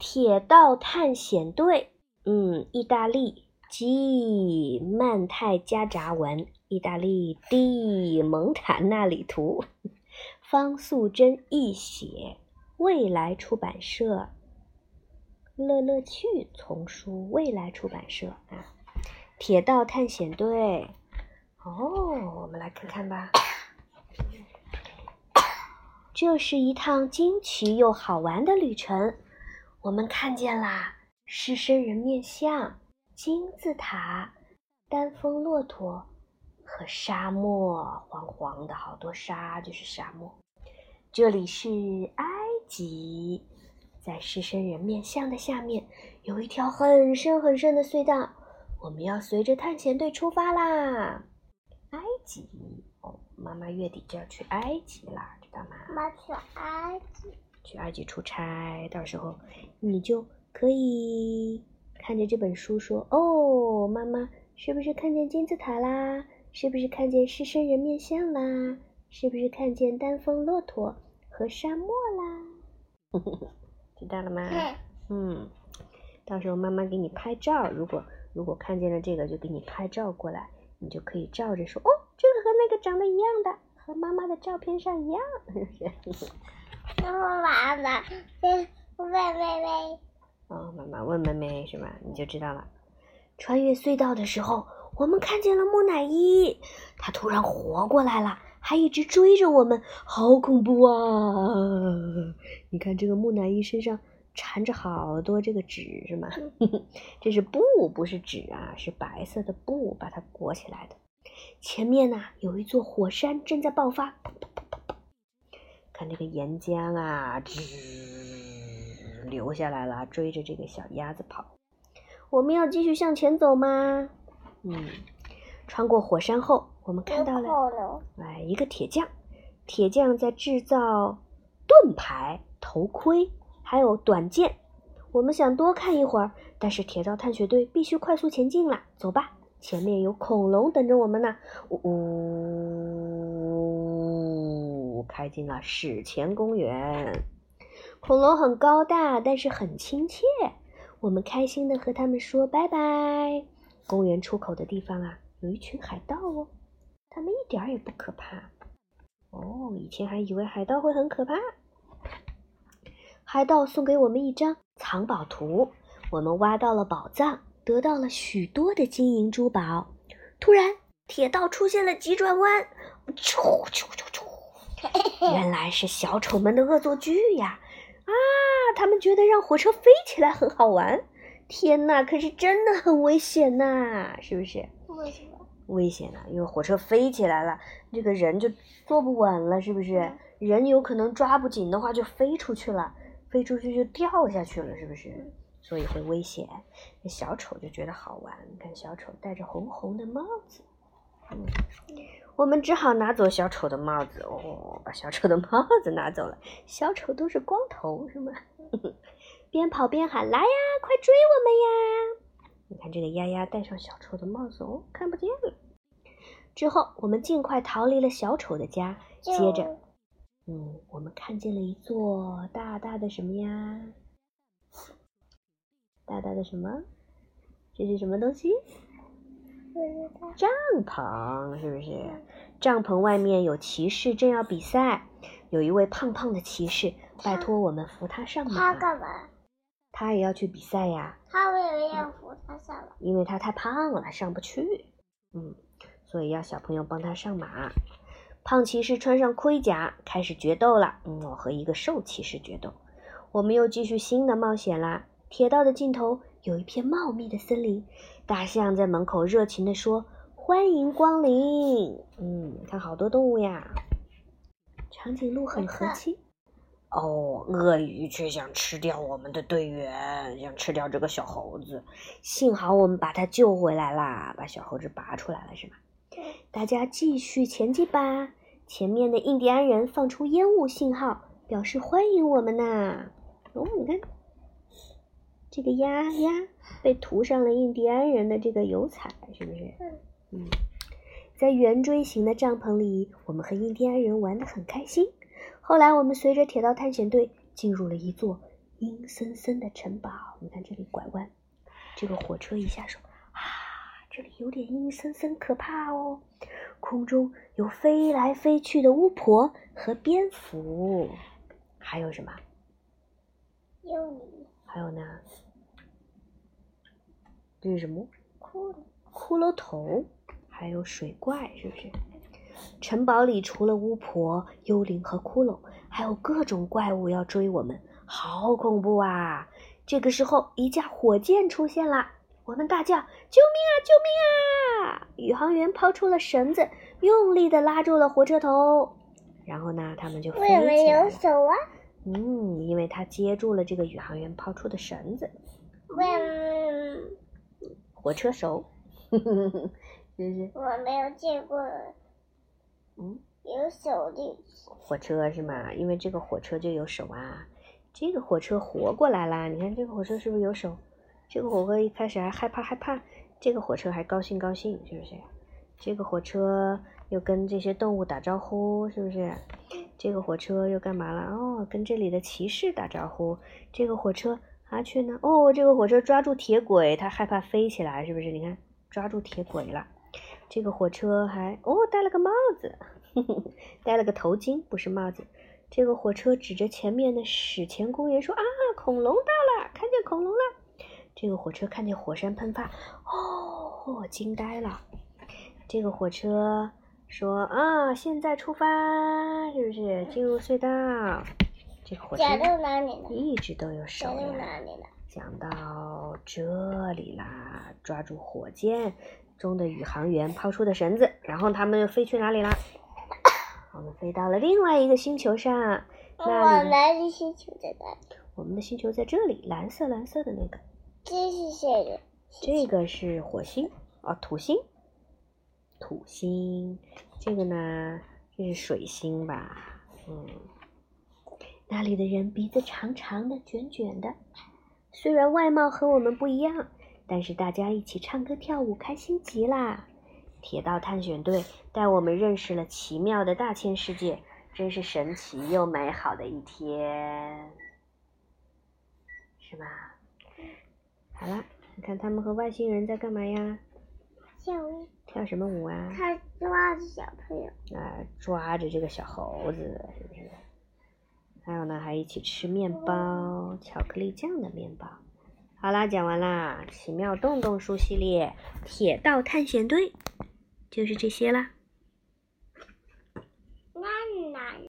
铁道探险队，嗯，意大利，G 曼泰加扎文，意大利 D 蒙塔纳里图，方素珍译写，未来出版社，乐乐趣丛书，未来出版社。啊，铁道探险队，哦，我们来看看吧。这是一趟惊奇又好玩的旅程。我们看见啦，狮身人面像、金字塔、丹峰骆驼和沙漠，黄黄的好多沙就是沙漠。这里是埃及，在狮身人面像的下面有一条很深很深的隧道。我们要随着探险队出发啦！埃及哦，妈妈月底就要去埃及啦，知道吗？妈去埃及。去埃及出差，到时候你就可以看着这本书说：“哦，妈妈，是不是看见金字塔啦？是不是看见狮身人面像啦？是不是看见丹峰骆驼和沙漠啦？” 知道了吗？嗯，到时候妈妈给你拍照，如果如果看见了这个，就给你拍照过来，你就可以照着说：“哦，这个和那个长得一样的，和妈妈的照片上一样。”是不是？然后妈妈问问妹妹，哦，妈妈问妹妹是吧？你就知道了。穿越隧道的时候，我们看见了木乃伊，它突然活过来了，还一直追着我们，好恐怖啊！你看这个木乃伊身上缠着好多这个纸，是吗？这是布，不是纸啊，是白色的布把它裹起来的。前面呢有一座火山正在爆发。看这个岩浆啊，吱流下来了，追着这个小鸭子跑。我们要继续向前走吗？嗯，穿过火山后，我们看到了，哎，一个铁匠，铁匠在制造盾牌、头盔，还有短剑。我们想多看一会儿，但是铁道探险队必须快速前进了。走吧，前面有恐龙等着我们呢。呜。开进了史前公园，恐龙很高大，但是很亲切。我们开心的和他们说拜拜。公园出口的地方啊，有一群海盗哦，他们一点也不可怕。哦，以前还以为海盗会很可怕。海盗送给我们一张藏宝图，我们挖到了宝藏，得到了许多的金银珠宝。突然，铁道出现了急转弯，啾啾啾啾。原来是小丑们的恶作剧呀！啊，他们觉得让火车飞起来很好玩。天呐，可是真的很危险呐，是不是？为什么？危险啊！因为火车飞起来了，这个人就坐不稳了，是不是？人有可能抓不紧的话就飞出去了，飞出去就掉下去了，是不是？所以会危险。那小丑就觉得好玩，你看小丑戴着红红的帽子，嗯。我们只好拿走小丑的帽子哦，把小丑的帽子拿走了。小丑都是光头，是吗？边跑边喊：“来呀，快追我们呀！”你看这个丫丫戴上小丑的帽子哦，看不见了。之后我们尽快逃离了小丑的家。接着，嗯，我们看见了一座大大的什么呀？大大的什么？这是什么东西？帐篷是不是？帐篷外面有骑士正要比赛，有一位胖胖的骑士，拜托我们扶他上马。他干嘛？他也要去比赛呀。他为什么要扶他上马？因为他太胖了，上不去。嗯，所以要小朋友帮他上马。胖骑士穿上盔甲，开始决斗了。嗯，我和一个瘦骑士决斗。我们又继续新的冒险啦。铁道的尽头有一片茂密的森林。大象在门口热情地说：“欢迎光临。”嗯，看好多动物呀。长颈鹿很和气。哦，鳄鱼却想吃掉我们的队员，想吃掉这个小猴子。幸好我们把它救回来啦，把小猴子拔出来了，是吗？大家继续前进吧。前面的印第安人放出烟雾信号，表示欢迎我们呐。哦，你看。这个鸭鸭被涂上了印第安人的这个油彩，是不是？嗯，在圆锥形的帐篷里，我们和印第安人玩得很开心。后来，我们随着铁道探险队进入了一座阴森森的城堡。你看这里拐弯，这个火车一下手，啊，这里有点阴森森，可怕哦。空中有飞来飞去的巫婆和蝙蝠，还有什么？幽灵。还有呢？这是什么？骷髅。骷髅头，还有水怪，是不是？城堡里除了巫婆、幽灵和骷髅，还有各种怪物要追我们，好恐怖啊！这个时候，一架火箭出现了，我们大叫：“救命啊！救命啊！”宇航员抛出了绳子，用力的拉住了火车头，然后呢，他们就飞起来了。嗯，因为他接住了这个宇航员抛出的绳子。为火车手，是不是？我没有见过。嗯，有手的火车是吗？因为这个火车就有手啊。这个火车活过来啦！你看这个火车是不是有手？这个火车一开始还害怕害怕，这个火车还高兴高兴，是不是？这个火车又跟这些动物打招呼，是不是？这个火车又干嘛了？哦，跟这里的骑士打招呼。这个火车麻雀呢？哦，这个火车抓住铁轨，它害怕飞起来，是不是？你看，抓住铁轨了。这个火车还哦戴了个帽子，戴了个头巾，不是帽子。这个火车指着前面的史前公园说：“啊，恐龙到了，看见恐龙了。”这个火车看见火山喷发，哦，惊呆了。这个火车说：“啊，现在出发，是不是进入隧道？”这个火车一直都有手呀。讲到这里啦，抓住火箭。中的宇航员抛出的绳子，然后他们又飞去哪里啦？我们飞到了另外一个星球上。我们的星球在哪里？我们的星球在这里，蓝色蓝色的那个。这是谁的？这个是火星哦，土星。土星，这个呢？这是水星吧？嗯。那里的人鼻子长长的，卷卷的，虽然外貌和我们不一样。但是大家一起唱歌跳舞，开心极啦！铁道探险队带我们认识了奇妙的大千世界，真是神奇又美好的一天，是吧？好了，你看他们和外星人在干嘛呀？跳舞。跳什么舞啊？他抓着小朋友。啊，抓着这个小猴子，是不是？还有呢，还一起吃面包，巧克力酱的面包。好啦，讲完啦，《奇妙洞洞书》系列《铁道探险队》就是这些啦。